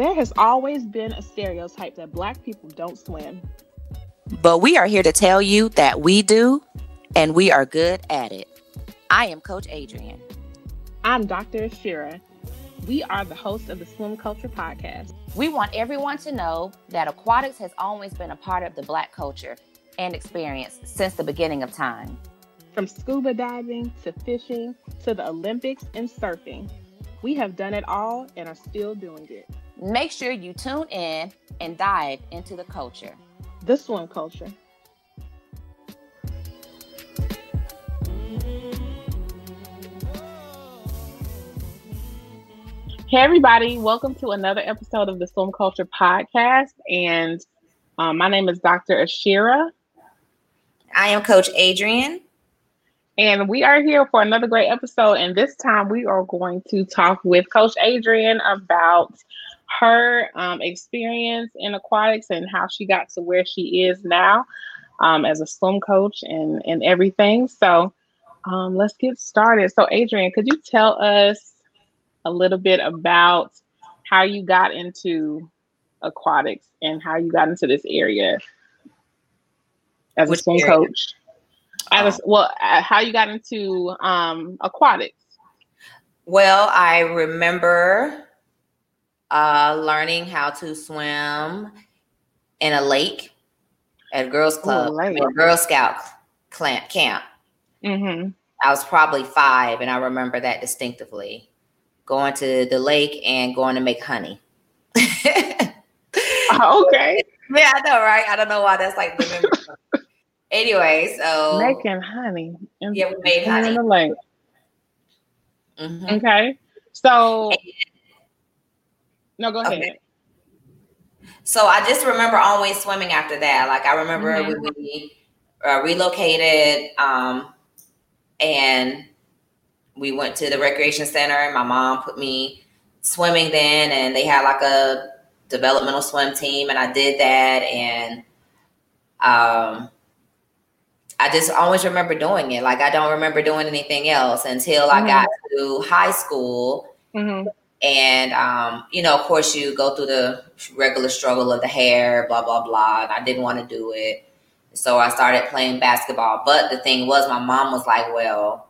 There has always been a stereotype that black people don't swim. But we are here to tell you that we do, and we are good at it. I am Coach Adrienne. I'm Dr. Ashira. We are the hosts of the Swim Culture Podcast. We want everyone to know that aquatics has always been a part of the black culture and experience since the beginning of time. From scuba diving to fishing to the Olympics and surfing, we have done it all and are still doing it. Make sure you tune in and dive into the culture. The swim culture. Hey, everybody, welcome to another episode of the Swim Culture Podcast. And um, my name is Dr. Ashira. I am Coach Adrienne. And we are here for another great episode. And this time we are going to talk with Coach Adrienne about her um, experience in aquatics and how she got to where she is now um, as a swim coach and, and everything. So um, let's get started. So, Adrienne, could you tell us a little bit about how you got into aquatics and how you got into this area as Which a swim area? coach? As a, well, uh, how you got into um, aquatics? Well, I remember uh, learning how to swim in a lake at a girls' club, oh, Girl Scout camp. Mm-hmm. I was probably five, and I remember that distinctively going to the lake and going to make honey. okay. Yeah, I know, right? I don't know why that's like anyway, so making honey. Yeah, we made honey in the lake. Mm-hmm. Okay. So no, go ahead. Okay. So I just remember always swimming after that. Like I remember mm-hmm. when we uh, relocated um, and we went to the recreation center and my mom put me swimming then and they had like a developmental swim team and I did that and um I just always remember doing it. Like I don't remember doing anything else until mm-hmm. I got to high school. Mm-hmm. And um, you know, of course you go through the regular struggle of the hair, blah blah blah. And I didn't want to do it. So I started playing basketball. But the thing was my mom was like, Well,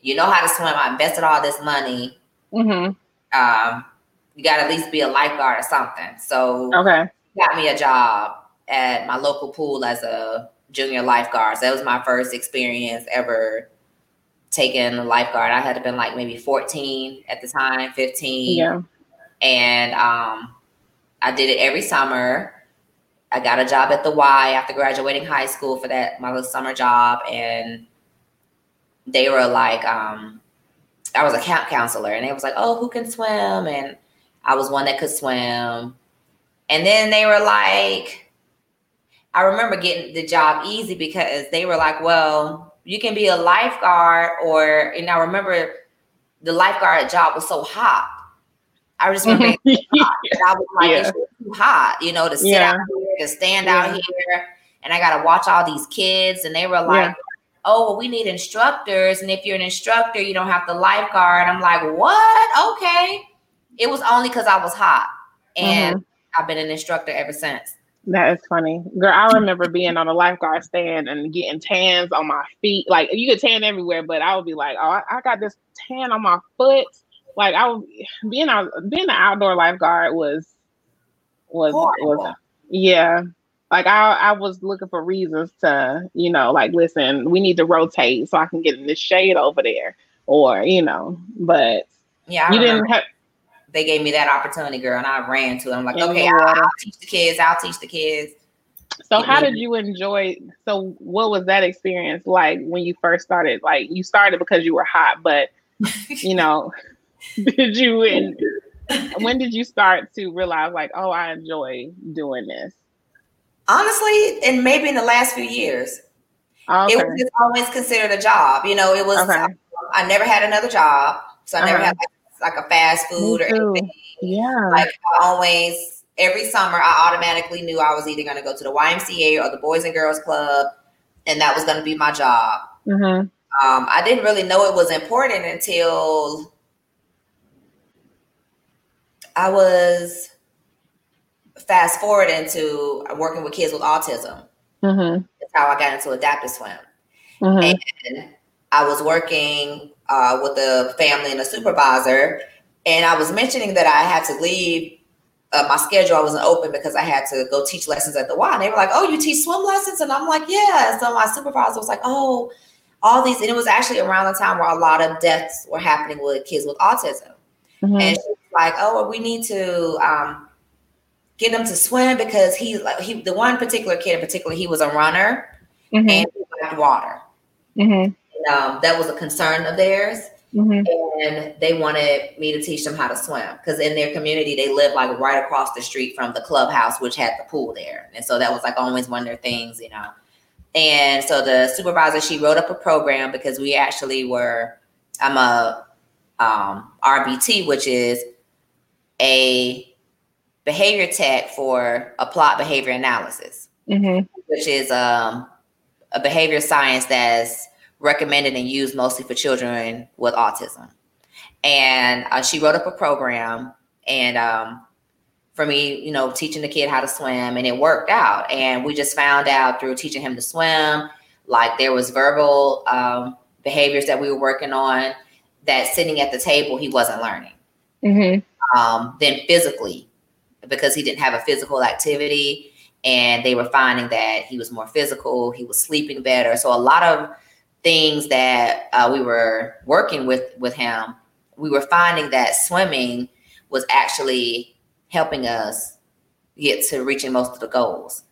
you know how to swim. I invested all this money. Mm-hmm. Um, you got to at least be a lifeguard or something. So okay, got me a job at my local pool as a junior lifeguard. So that was my first experience ever taking a lifeguard. I had to been like maybe 14 at the time, 15. Yeah. And um, I did it every summer. I got a job at the Y after graduating high school for that my little summer job, and they were like, um, I was a camp counselor, and they was like, "Oh, who can swim?" And I was one that could swim. And then they were like, I remember getting the job easy because they were like, "Well, you can be a lifeguard," or and I remember the lifeguard job was so hot. I just remember I was like, yeah. "It's too hot," you know, to sit yeah. out here, to stand out here, and I got to watch all these kids, and they were like oh, well, we need instructors. And if you're an instructor, you don't have the lifeguard. I'm like, what? Okay. It was only because I was hot. And mm-hmm. I've been an instructor ever since. That is funny. Girl, I remember being on a lifeguard stand and getting tans on my feet. Like you get tan everywhere, but I would be like, oh, I, I got this tan on my foot. Like I would being out being an outdoor lifeguard was was Horrible. was yeah like I, I was looking for reasons to, you know, like listen, we need to rotate so I can get in the shade over there, or you know, but yeah, you didn't have. They gave me that opportunity, girl, and I ran to them like, okay, I'll, I'll teach the kids. I'll teach the kids. So how did you enjoy? So what was that experience like when you first started? Like you started because you were hot, but you know, did you and when did you start to realize like, oh, I enjoy doing this? honestly, and maybe in the last few years, okay. it was just always considered a job. You know, it was. Okay. I, I, never had another job, so I never uh-huh. had like, like, a fast food or anything. Yeah, like I always every summer I automatically knew I was either going to go to the YMCA or the Boys and Girls Club, and that was going to be my job. Mm-hmm. Um, I didn't really know it was important until I was fast forward into working with kids with autism. Mm-hmm. That's how I got into adaptive swim. Mm-hmm. And I was working uh, with a family and a supervisor, and I was mentioning that I had to leave uh, my schedule. I wasn't open because I had to go teach lessons at the Y. And they were like, "Oh, you teach swim lessons?" And I'm like, "Yeah." So my supervisor was like, "Oh, all these," and it was actually around the time where a lot of deaths were happening with kids with autism. Mm-hmm. And she was like, "Oh, we need to." Um, get him to swim because he like he the one particular kid in particular he was a runner mm-hmm. and he liked water. Mm-hmm. And, um, that was a concern of theirs. Mm-hmm. And they wanted me to teach them how to swim because in their community they live like right across the street from the clubhouse, which had the pool there, and so that was like always one of their things, you know. And so the supervisor she wrote up a program because we actually were I'm a um, RBT, which is a behavior tech for applied behavior analysis, mm-hmm. which is um, a behavior science that's recommended and used mostly for children with autism. And uh, she wrote up a program, and um, for me, you know, teaching the kid how to swim, and it worked out. And we just found out through teaching him to swim, like there was verbal um, behaviors that we were working on that sitting at the table he wasn't learning. Mm-hmm. Um, then physically, because he didn't have a physical activity, and they were finding that he was more physical, he was sleeping better. So a lot of things that uh, we were working with with him, we were finding that swimming was actually helping us get to reaching most of the goals.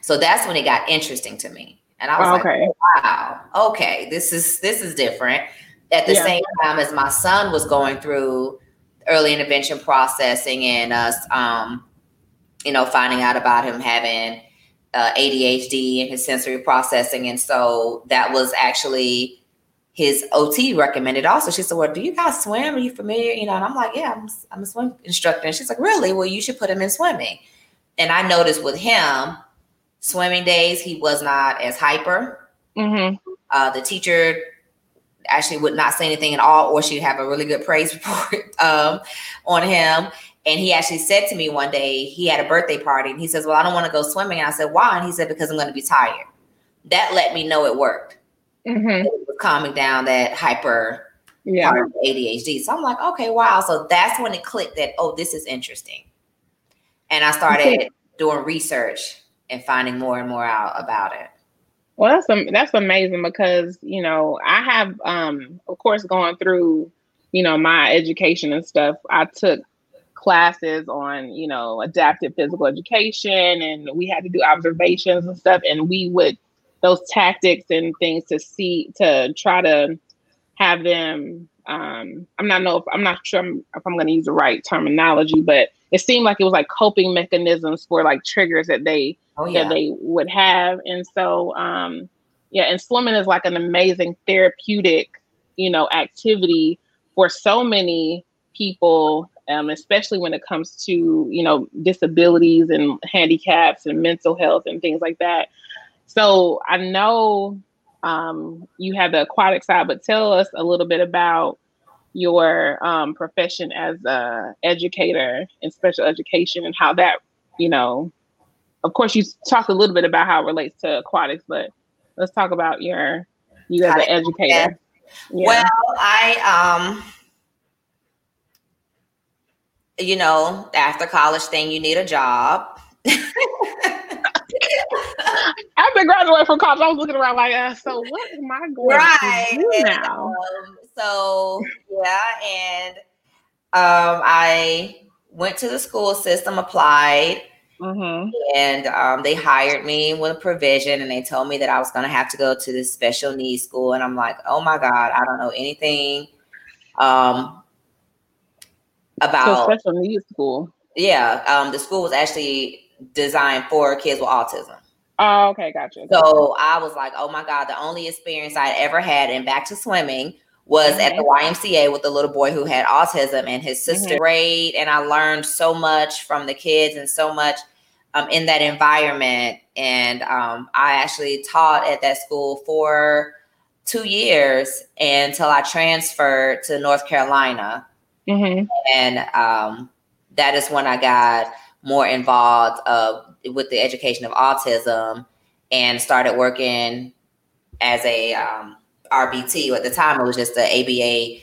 So that's when it got interesting to me. And I was okay. like, wow, okay, this is this is different. At the yeah. same time as my son was going through early intervention processing and us um, you know, finding out about him having uh, ADHD and his sensory processing. And so that was actually his OT recommended also. She said, Well, do you guys swim? Are you familiar? You know, and I'm like, Yeah, I'm, I'm a swim instructor. And she's like, Really? Well, you should put him in swimming. And I noticed with him, swimming days, he was not as hyper. Mm-hmm. Uh, the teacher actually would not say anything at all, or she'd have a really good praise report um, on him. And he actually said to me one day, he had a birthday party, and he says, Well, I don't want to go swimming. And I said, Why? And he said, Because I'm going to be tired. That let me know it worked. Mm-hmm. It was calming down that hyper yeah. ADHD. So I'm like, okay, wow. So that's when it clicked that, oh, this is interesting. And I started doing research and finding more and more out about it. Well, that's that's amazing because you know I have, um, of course, going through you know my education and stuff. I took classes on you know adaptive physical education and we had to do observations and stuff and we would those tactics and things to see to try to have them um i'm not know if i'm not sure if i'm going to use the right terminology but it seemed like it was like coping mechanisms for like triggers that they oh, yeah. that they would have and so um yeah and swimming is like an amazing therapeutic you know activity for so many people um, especially when it comes to you know disabilities and handicaps and mental health and things like that. So I know um, you have the aquatic side, but tell us a little bit about your um, profession as a educator in special education and how that you know. Of course, you talked a little bit about how it relates to aquatics, but let's talk about your you as an educator. Yeah. Well, I um you know, after college thing, you need a job. I've been graduating from college. I was looking around like, uh, so what am I going right. to do now? Um, so yeah, and um, I went to the school system, applied, mm-hmm. and um, they hired me with a provision, and they told me that I was going to have to go to this special needs school, and I'm like, oh my god, I don't know anything. Um, about so special needs school. Yeah, um, the school was actually designed for kids with autism. Oh, okay, gotcha. So I was like, oh my God, the only experience I'd ever had in back to swimming was mm-hmm. at the YMCA with the little boy who had autism and his sister. Mm-hmm. Great. And I learned so much from the kids and so much um, in that environment. And um, I actually taught at that school for two years until I transferred to North Carolina Mm-hmm. And um, that is when I got more involved uh, with the education of autism and started working as a um, RBT. At the time, it was just an ABA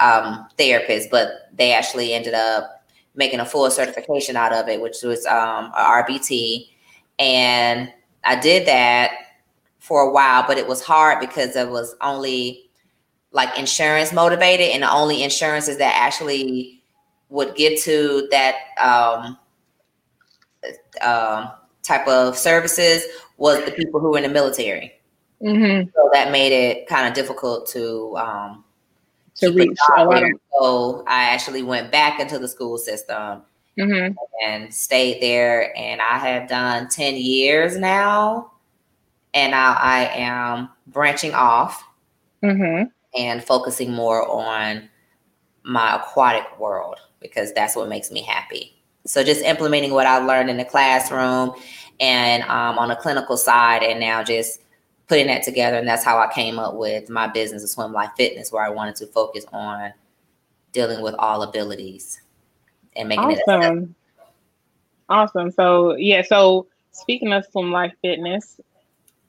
um, therapist, but they actually ended up making a full certification out of it, which was um, RBT. And I did that for a while, but it was hard because it was only like insurance motivated, and the only insurances that actually would get to that um, uh, type of services was the people who were in the military. Mm-hmm. So that made it kind of difficult to um, to reach a lot of. So I actually went back into the school system mm-hmm. and stayed there, and I have done ten years now and now I am branching off mm-hmm. And focusing more on my aquatic world because that's what makes me happy. So just implementing what I learned in the classroom and um, on the clinical side, and now just putting that together. And that's how I came up with my business of Swim Life Fitness, where I wanted to focus on dealing with all abilities and making it awesome. it. Awesome. So yeah. So speaking of Swim Life Fitness,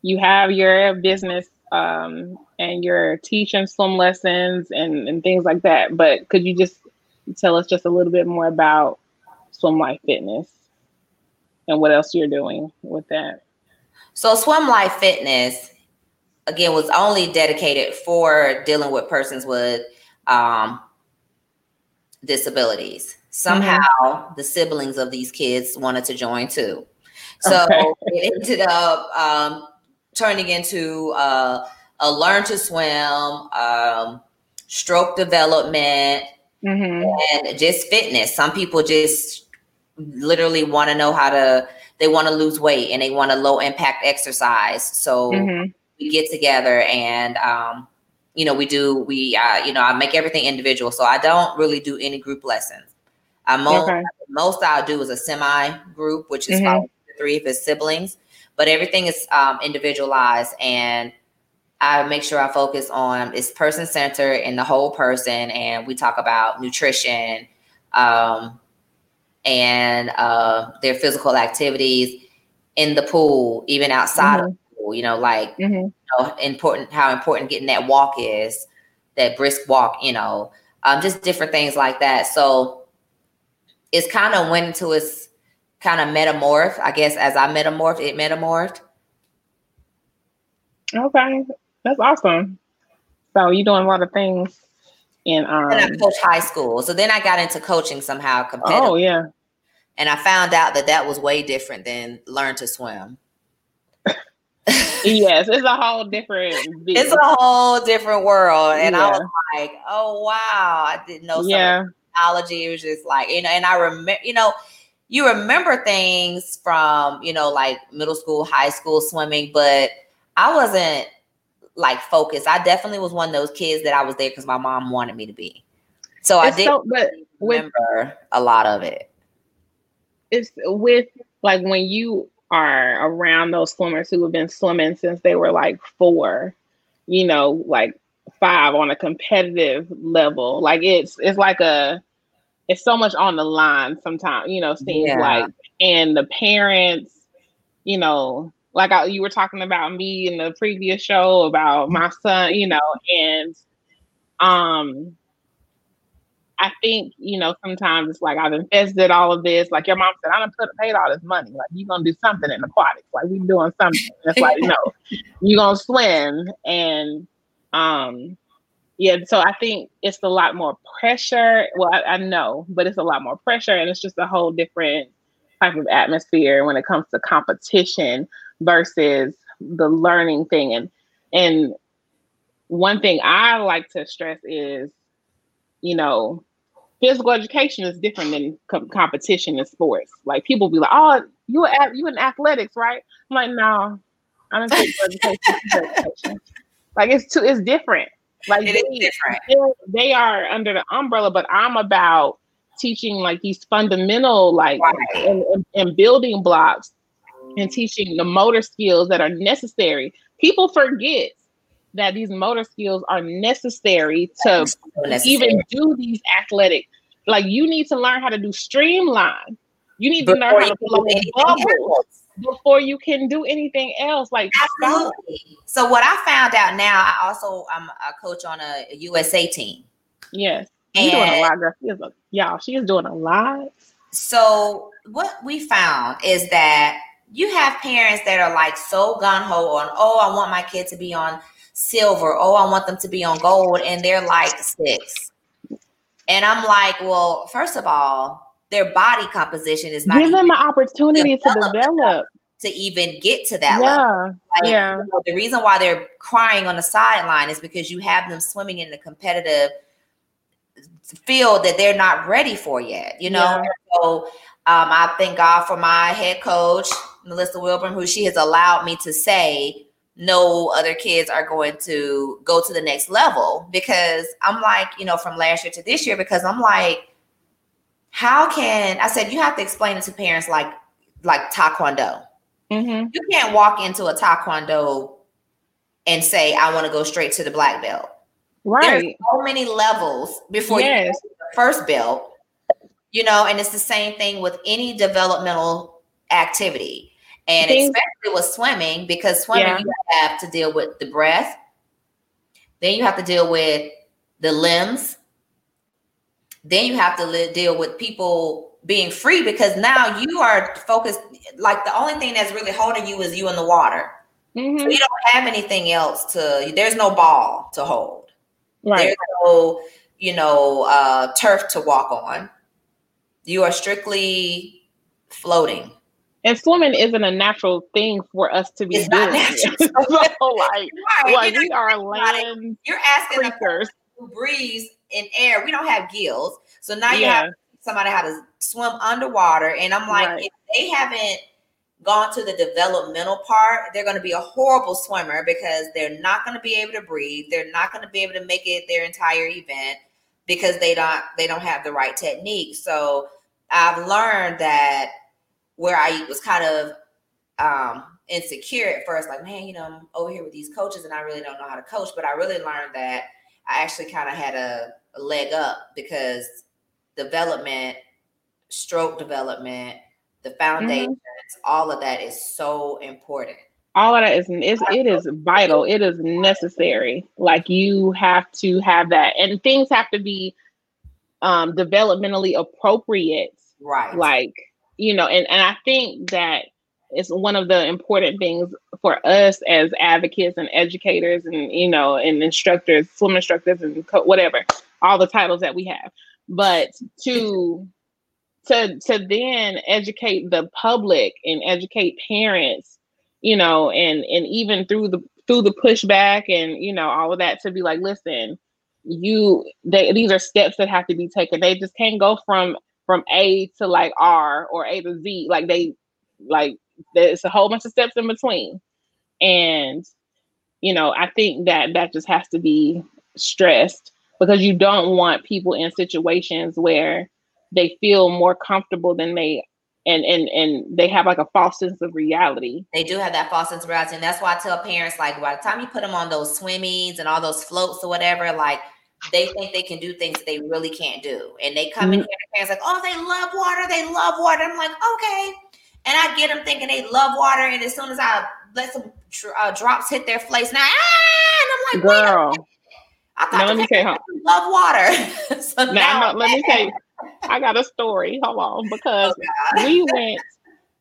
you have your business um, and you're teaching swim lessons and, and things like that. But could you just tell us just a little bit more about Swim Life Fitness and what else you're doing with that? So, Swim Life Fitness, again, was only dedicated for dealing with persons with um, disabilities. Somehow, mm-hmm. the siblings of these kids wanted to join too. So okay. it ended up um, turning into uh, a learn to swim, um, stroke development, mm-hmm. and just fitness. Some people just literally want to know how to. They want to lose weight and they want a low impact exercise. So mm-hmm. we get together and um, you know we do we uh, you know I make everything individual. So I don't really do any group lessons. I most okay. most I'll do is a semi group, which is mm-hmm. three if it's siblings but everything is um, individualized and I make sure I focus on it's person centered and the whole person. And we talk about nutrition um, and uh, their physical activities in the pool, even outside mm-hmm. of the pool. You know, like mm-hmm. you know, important how important getting that walk is, that brisk walk. You know, um, just different things like that. So it's kind of went into its kind of metamorph. I guess as I metamorphed, it metamorphed. Okay, that's awesome. So you're doing a lot of things in um. And I coach high school, so then I got into coaching somehow. Oh yeah. And I found out that that was way different than learn to swim. yes, it's a whole different. It's a whole different world, and yeah. I was like, "Oh wow, I didn't know." Yeah, technology. It was just like you know, and I remember, you know, you remember things from, you know, like middle school, high school swimming, but I wasn't like focused. I definitely was one of those kids that I was there because my mom wanted me to be. So it's I didn't so, remember with, a lot of it. It's with like when you are around those swimmers who have been swimming since they were like four, you know, like five on a competitive level. Like it's it's like a it's so much on the line sometimes, you know, seems yeah. like and the parents, you know, like I, you were talking about me in the previous show about my son, you know, and um I think, you know, sometimes it's like I've invested all of this. Like your mom said, I am put paid all this money. Like you're gonna do something in aquatics. Like we doing something. It's like, no, you're gonna swim. And um yeah, so I think it's a lot more pressure. Well, I, I, know, but it's a lot more pressure, and it's just a whole different type of atmosphere when it comes to competition versus the learning thing. And and one thing I like to stress is, you know, physical education is different than com- competition in sports. Like people be like, "Oh, you at you in athletics, right?" I'm like, "No, I don't think education." like it's too, it's different. Like it they, different. They are under the umbrella, but I'm about teaching like these fundamental like right. and, and, and building blocks and teaching the motor skills that are necessary. People forget that these motor skills are necessary to necessary. even do these athletic. Like you need to learn how to do streamline. You need to learn how to blow bubbles before you can do anything else. Like absolutely. Stop. So what I found out now, I also I'm a coach on a, USA team. Yes. She's doing a lot, girl. She is a, y'all, she is doing a lot. So what we found is that you have parents that are like so gun ho on, oh, I want my kid to be on silver. Oh, I want them to be on gold. And they're like six. And I'm like, well, first of all, their body composition is not give them an opportunity to develop to even get to that yeah, level. Like, yeah. You know, the reason why they're crying on the sideline is because you have them swimming in the competitive field that they're not ready for yet. You know, yeah. so um, I thank God for my head coach, Melissa Wilburn, who she has allowed me to say no other kids are going to go to the next level because I'm like, you know, from last year to this year, because I'm like, how can I said you have to explain it to parents like like taekwondo. Mm-hmm. You can't walk into a taekwondo and say, I want to go straight to the black belt. Right. There's so many levels before yes. you get the first belt, you know, and it's the same thing with any developmental activity. And Things- especially with swimming, because swimming, yeah. you have to deal with the breath. Then you have to deal with the limbs. Then you have to li- deal with people being free because now you are focused. Like the only thing that's really holding you is you in the water. Mm-hmm. So you don't have anything else to. There's no ball to hold. Right. There's no, you know, uh, turf to walk on. You are strictly floating. And swimming isn't a natural thing for us to be it's doing. so, like, like we are land. You're asking creatures. Who breathes in air. We don't have gills, so now you yeah. have somebody how to swim underwater. And I'm like, right. if they haven't gone to the developmental part, they're going to be a horrible swimmer because they're not going to be able to breathe. They're not going to be able to make it their entire event because they don't they don't have the right technique. So I've learned that where I was kind of um, insecure at first, like man, you know, I'm over here with these coaches and I really don't know how to coach. But I really learned that I actually kind of had a, a leg up because development, stroke development, the foundations, Mm-hmm all of that is so important. All of that is is it is vital it is necessary. Like you have to have that and things have to be um developmentally appropriate. Right. Like you know and and i think that it's one of the important things for us as advocates and educators and you know and instructors swim instructors and co- whatever all the titles that we have. But to to to then educate the public and educate parents you know and and even through the through the pushback and you know all of that to be like listen you they these are steps that have to be taken. They just can't go from from a to like r or a to z. Like they like there's a whole bunch of steps in between and you know i think that that just has to be stressed because you don't want people in situations where they feel more comfortable than they and and and they have like a false sense of reality. They do have that false sense of reality, and that's why I tell parents like by the time you put them on those swimmings and all those floats or whatever, like they think they can do things they really can't do, and they come mm-hmm. in here and parents like, oh, they love water, they love water. I'm like, okay, and I get them thinking they love water, and as soon as I let some uh, drops hit their face, now ah, and I'm like, girl. I thought now, let me tell you, love water. so now, now let me tell you I got a story. Hold on, because oh, we went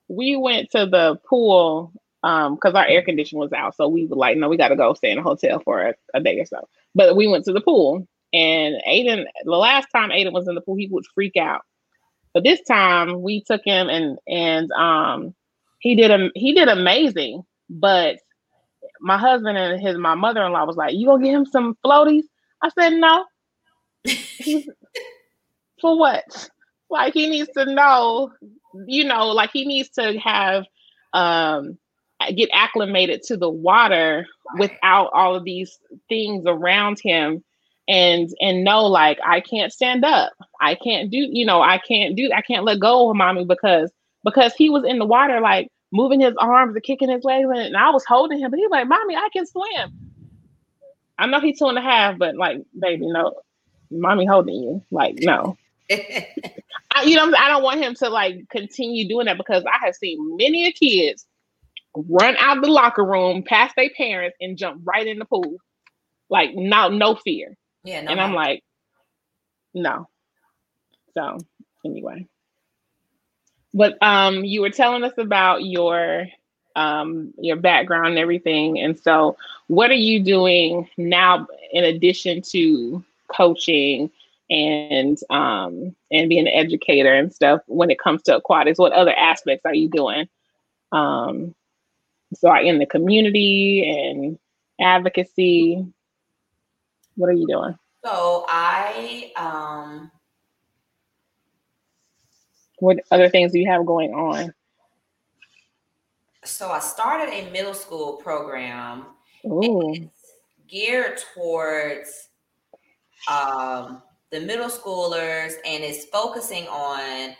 we went to the pool um because our air conditioning was out, so we were like, no, we got to go stay in a hotel for a, a, day or so. But we went to the pool, and Aiden, the last time Aiden was in the pool, he would freak out. But this time we took him and and um he did a he did amazing. But my husband and his my mother in law was like, "You gonna get him some floaties?" I said, "No." for what? Like he needs to know, you know, like he needs to have um get acclimated to the water without all of these things around him and and know like I can't stand up. I can't do, you know, I can't do I can't let go of mommy because because he was in the water like moving his arms and kicking his legs and I was holding him, but he was like, Mommy, I can swim. I know he's two and a half, but like, baby, no, mommy holding you. Like, no. I you know, I don't want him to like continue doing that because I have seen many kids run out the locker room past their parents and jump right in the pool, like no, no fear. Yeah, no and I'm like, no. So anyway, but um, you were telling us about your um your background and everything, and so what are you doing now in addition to coaching and um and being an educator and stuff when it comes to aquatics? What other aspects are you doing? Um, so in the community and advocacy. What are you doing? So I um what other things do you have going on? So I started a middle school program geared towards um, the middle schoolers and it's focusing on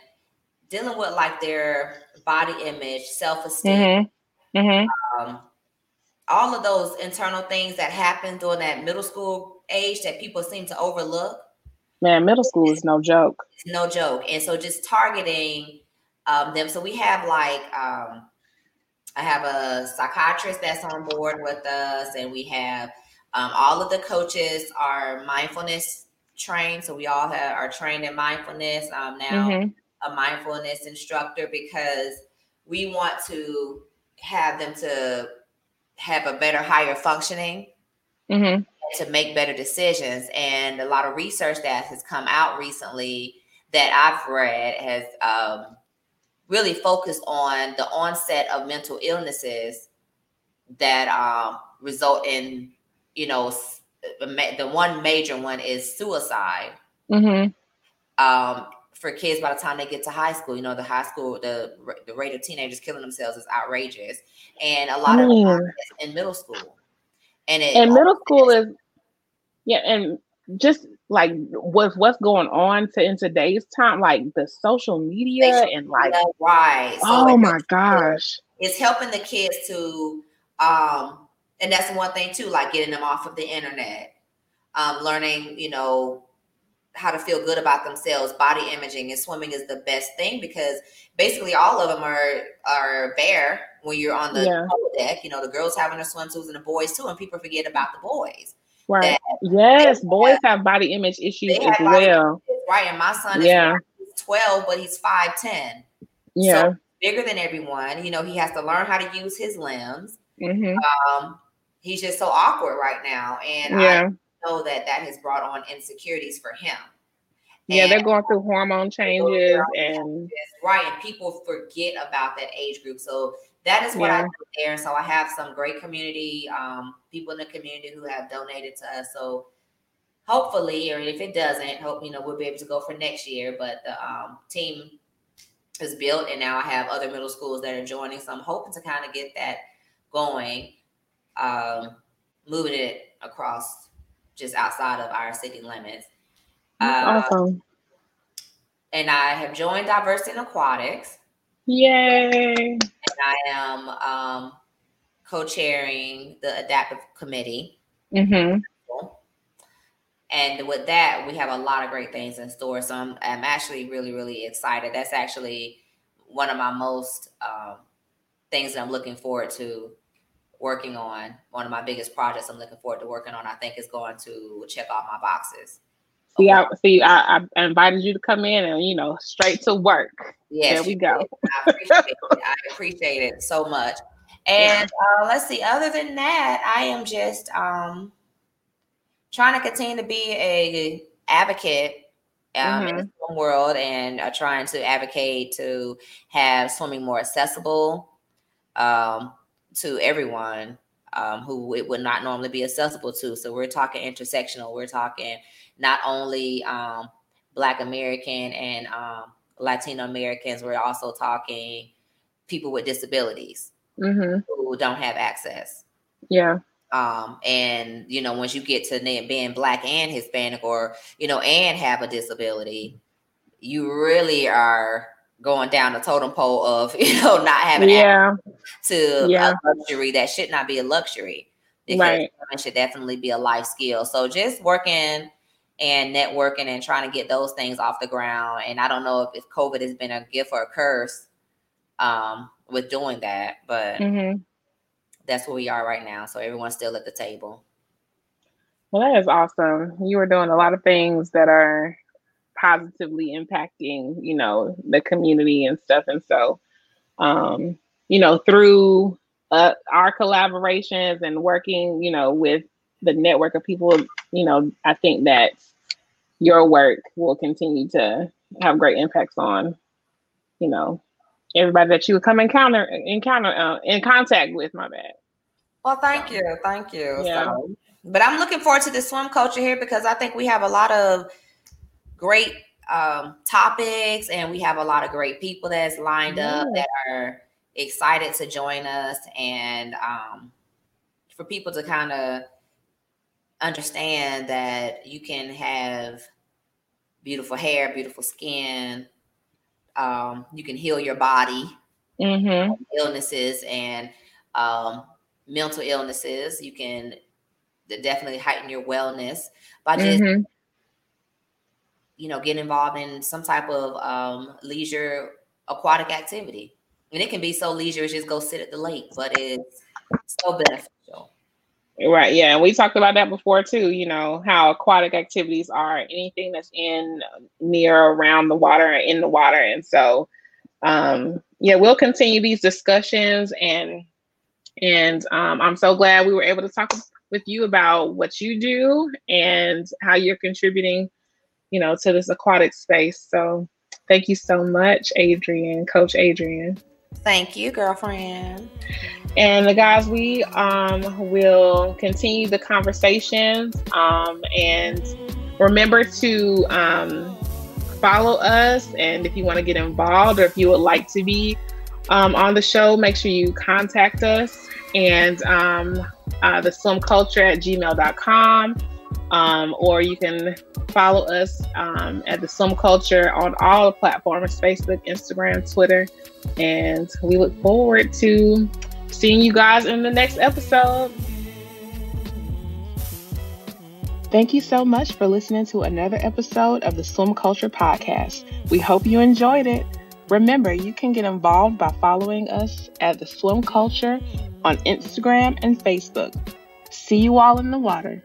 dealing with like their body image, self-esteem, mm-hmm. Mm-hmm. Um, all of those internal things that happen during that middle school age that people seem to overlook. Man, middle school is no joke. No joke. And so just targeting um, them. So we have like um, I have a psychiatrist that's on board with us, and we have um, all of the coaches are mindfulness trained. So we all have, are trained in mindfulness. Um, now mm-hmm. a mindfulness instructor because we want to have them to have a better, higher functioning. Mm-hmm to make better decisions. And a lot of research that has come out recently that I've read has um, really focused on the onset of mental illnesses that um, result in, you know, the one major one is suicide. Mm-hmm. Um, for kids by the time they get to high school, you know, the high school, the the rate of teenagers killing themselves is outrageous, and a lot of it's in middle school. And, it, and middle school is yeah, and just like with what's going on to in today's time, like the social media and like right. So oh my gosh. It's helping the kids to um and that's one thing too, like getting them off of the internet, um, learning, you know, how to feel good about themselves. Body imaging and swimming is the best thing because basically all of them are are bare when you're on the yeah. deck. You know, the girls having their swimsuits and the boys too, and people forget about the boys. Right. Yes, boys have, have, body image issues as well. right, and my son yeah. is 12, but he's 5'10. Yeah. So bigger than everyone. You know, he has to learn how to use his limbs. Mm-hmm. Um, he's just so awkward right now. And yeah. I know that that has brought on insecurities for him. Yeah, and they're going through hormone changes and right, and people forget about that age group. So that is what yeah. I do there. So I have some great community um, people in the community who have donated to us. So hopefully, or if it doesn't, hope you know we'll be able to go for next year. But the um, team is built, and now I have other middle schools that are joining. So I'm hoping to kind of get that going, um, moving it across just outside of our city limits. Uh, awesome. And I have joined Diversity in Aquatics. Yay! And I am um, co-chairing the adaptive committee. Mm-hmm. And with that, we have a lot of great things in store. So I'm, I'm actually really, really excited. That's actually one of my most um, things that I'm looking forward to working on. One of my biggest projects I'm looking forward to working on. I think is going to check off my boxes. See, I see. I, I, invited you to come in and you know straight to work. Yes, there we go. I appreciate it. I appreciate it so much. And uh, let's see. Other than that, I am just um, trying to continue to be a advocate um, mm-hmm. in the swim world and uh, trying to advocate to have swimming more accessible um, to everyone um, who it would not normally be accessible to. So we're talking intersectional. We're talking not only um, Black American and um, Latino Americans. We're also talking people with disabilities mm-hmm. who don't have access. Yeah. Um, and you know, once you get to being black and Hispanic, or you know, and have a disability, you really are going down the totem pole of you know not having yeah. to yeah. a luxury that should not be a luxury. Because right. should definitely be a life skill. So just working and networking and trying to get those things off the ground. And I don't know if, if COVID has been a gift or a curse um, with doing that, but mm-hmm. that's where we are right now. So everyone's still at the table. Well, that is awesome. You are doing a lot of things that are positively impacting, you know, the community and stuff. And so, um, you know, through uh, our collaborations and working, you know, with the network of people, you know, I think that your work will continue to have great impacts on, you know, everybody that you would come encounter encounter uh, in contact with. My bad. Well, thank you, thank you. Yeah. So, but I'm looking forward to the swim culture here because I think we have a lot of great um, topics and we have a lot of great people that's lined up that are excited to join us and um, for people to kind of understand that you can have beautiful hair, beautiful skin. Um, you can heal your body, mm-hmm. illnesses, and um, mental illnesses. You can definitely heighten your wellness by just mm-hmm. You know get involved in some type of um, leisure aquatic activity. And it can be so leisure it's just go sit at the lake but it's so beneficial. Right yeah and we talked about that before too you know how aquatic activities are anything that's in near around the water in the water and so um yeah we'll continue these discussions and and um, i'm so glad we were able to talk with you about what you do and how you're contributing, you know, to this aquatic space. So thank you so much, Adrienne, Coach Adrienne. Thank you, girlfriend. And the guys, we um, will continue the conversations um, and remember to um, follow us. And if you want to get involved or if you would like to be um, on the show, make sure you contact us. And um, uh, the swim culture at gmail.com. Um, or you can follow us um, at the swim culture on all platforms Facebook, Instagram, Twitter. And we look forward to seeing you guys in the next episode. Thank you so much for listening to another episode of the Swim Culture Podcast. We hope you enjoyed it. Remember, you can get involved by following us at the Swim Culture on Instagram and Facebook. See you all in the water.